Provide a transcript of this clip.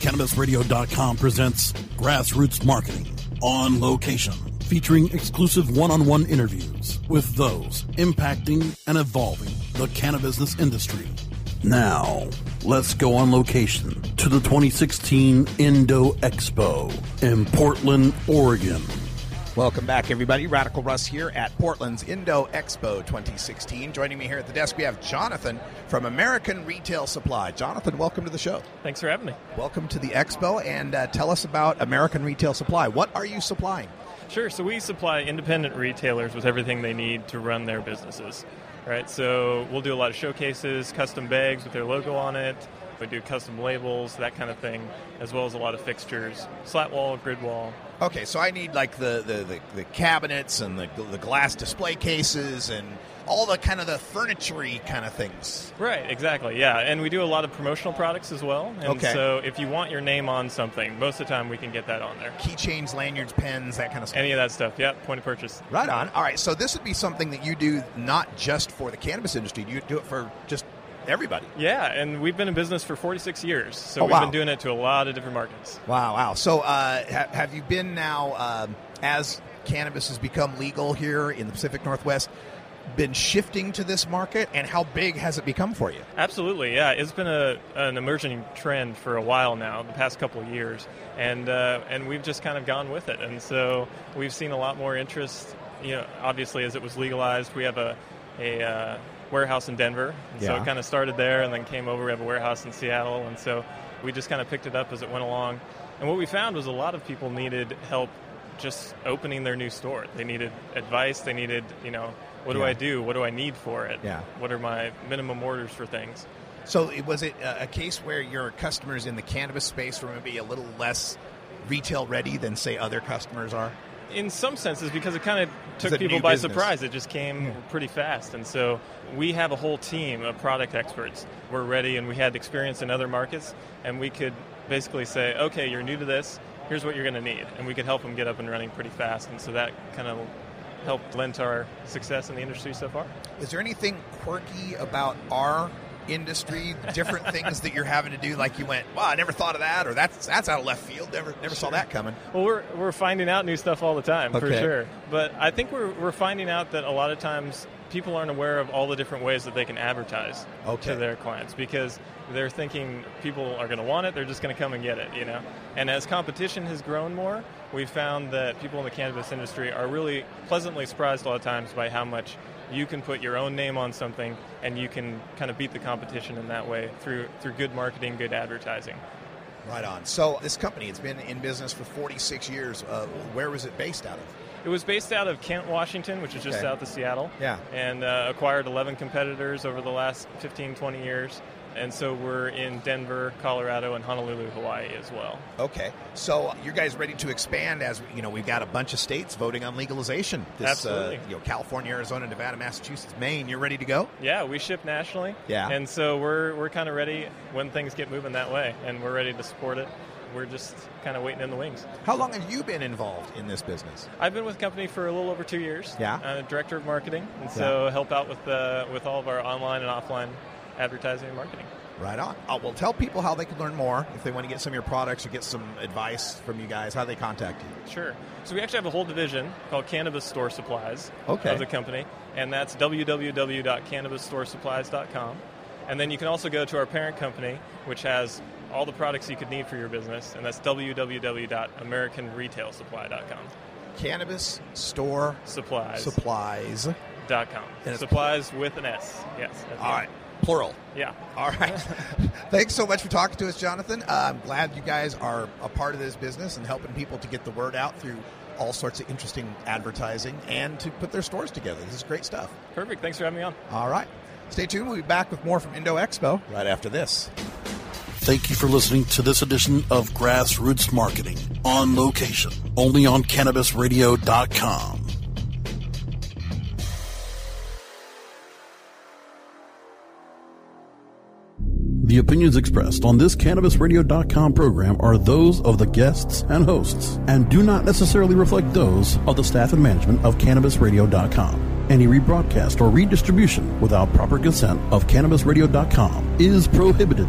CannabisRadio.com presents Grassroots Marketing on location, featuring exclusive one on one interviews with those impacting and evolving the cannabis industry. Now, let's go on location to the 2016 Indo Expo in Portland, Oregon. Welcome back, everybody. Radical Russ here at Portland's Indo Expo 2016. Joining me here at the desk, we have Jonathan from American Retail Supply. Jonathan, welcome to the show. Thanks for having me. Welcome to the expo, and uh, tell us about American Retail Supply. What are you supplying? Sure. So we supply independent retailers with everything they need to run their businesses. Right. So we'll do a lot of showcases, custom bags with their logo on it. We do custom labels, that kind of thing, as well as a lot of fixtures, slat wall, grid wall. Okay, so I need like the, the, the, the cabinets and the, the glass display cases and all the kind of the furniture kind of things. Right, exactly, yeah. And we do a lot of promotional products as well. And Okay. so if you want your name on something, most of the time we can get that on there. Keychains, lanyards, pens, that kind of stuff. Any of that stuff, yeah, point of purchase. Right on. All right, so this would be something that you do not just for the cannabis industry, you do it for just everybody. Yeah, and we've been in business for 46 years, so Oh, we've wow. been doing it to a lot of different markets. Wow, wow. So, uh, ha- have you been now, um, as cannabis has become legal here in the Pacific Northwest, been shifting to this market, and how big has it become for you? Absolutely, yeah. It's been a, an emerging trend for a while now, the past couple of years, and uh, and we've just kind of gone with it. And so we've seen a lot more interest. You know, obviously as it was legalized, we have a a uh, warehouse in Denver, and so it kind of started there, and then came over. We have a warehouse in Seattle, and so we just kind of picked it up as it went along. And what we found was a lot of people needed help just opening their new store. They needed advice. They needed, you know, what do Yeah. I do? What do I need for it? Yeah. What are my minimum orders for things? So, it- was it a a case where your customers in the cannabis space were maybe a little less retail ready than, say, other customers are? In some senses, because it kind of took people by business. surprise. It just came pretty fast. And so we have a whole team of product experts. We're ready, and we had experience in other markets, and we could basically say, okay, you're new to this, here's what you're going to need. And we could help them get up and running pretty fast. And so that kind of helped lend to our success in the industry so far. Is there anything quirky about our industry? Different things that you're having to do? Like you went, wow, I never thought of that, or that's that's out of left field. Never never saw that coming. Well, we're, we're finding out new stuff all the time, for sure. But I think we're, we're finding out that a lot of times people aren't aware of all the different ways that they can advertise Okay. to their clients because they're thinking people are going to want it, they're just going to come and get it, you know? And as competition has grown more, we've found that people in the cannabis industry are really pleasantly surprised a lot of times by how much you can put your own name on something and you can kind of beat the competition in that way through, through good marketing, good advertising. Right on. So this company, it's been in business for 46 years. Uh, where was it based out of? It was based out of Kent, Washington, which is just Okay. south of Seattle. Yeah. And uh, acquired 11 competitors over the last 15, 20 years. and so we're in Denver, Colorado, and Honolulu, Hawaii as well. Okay, so you guys ready to expand? As you know, we've got a bunch of states voting on legalization. This, Absolutely. Uh, you know, California, Arizona, Nevada, Massachusetts, Maine. You're ready to go? Yeah, we ship nationally. Yeah. and so we're we're kind of ready when things get moving that way, and we're ready to support it. We're just kind of waiting in the wings. How long have you been involved in this business? I've been with the company for a little over two years. Yeah. I'm a director of marketing, and so help out with uh, with all of our online and offline advertising and marketing. Right on. Uh, well, tell people how they can learn more if they want to get some of your products or get some advice from you guys. How they contact you? Sure. So we actually have a whole division called Cannabis Store Supplies Okay. of the company, and that's www.cannabisstoresupplies.com. And then you can also go to our parent company, which has all the products you could need for your business, and that's www.americanretailsupply.com. Cannabis store Supplies. supplies. dot com. And Supplies with an S. Yes. All right, plural. Yeah. All right. Thanks so much for talking to us, Jonathan. Uh, I'm glad you guys are a part of this business and helping people to get the word out through all sorts of interesting advertising and to put their stores together. This is great stuff. Perfect. Thanks for having me on. All right. Stay tuned. We'll be back with more from Indo Expo right after this. Thank you for listening to this edition of Grassroots Marketing on location, only on CannabisRadio.com. The opinions expressed on this CannabisRadio.com program are those of the guests and hosts and do not necessarily reflect those of the staff and management of CannabisRadio.com. Any rebroadcast or redistribution without proper consent of CannabisRadio.com is prohibited.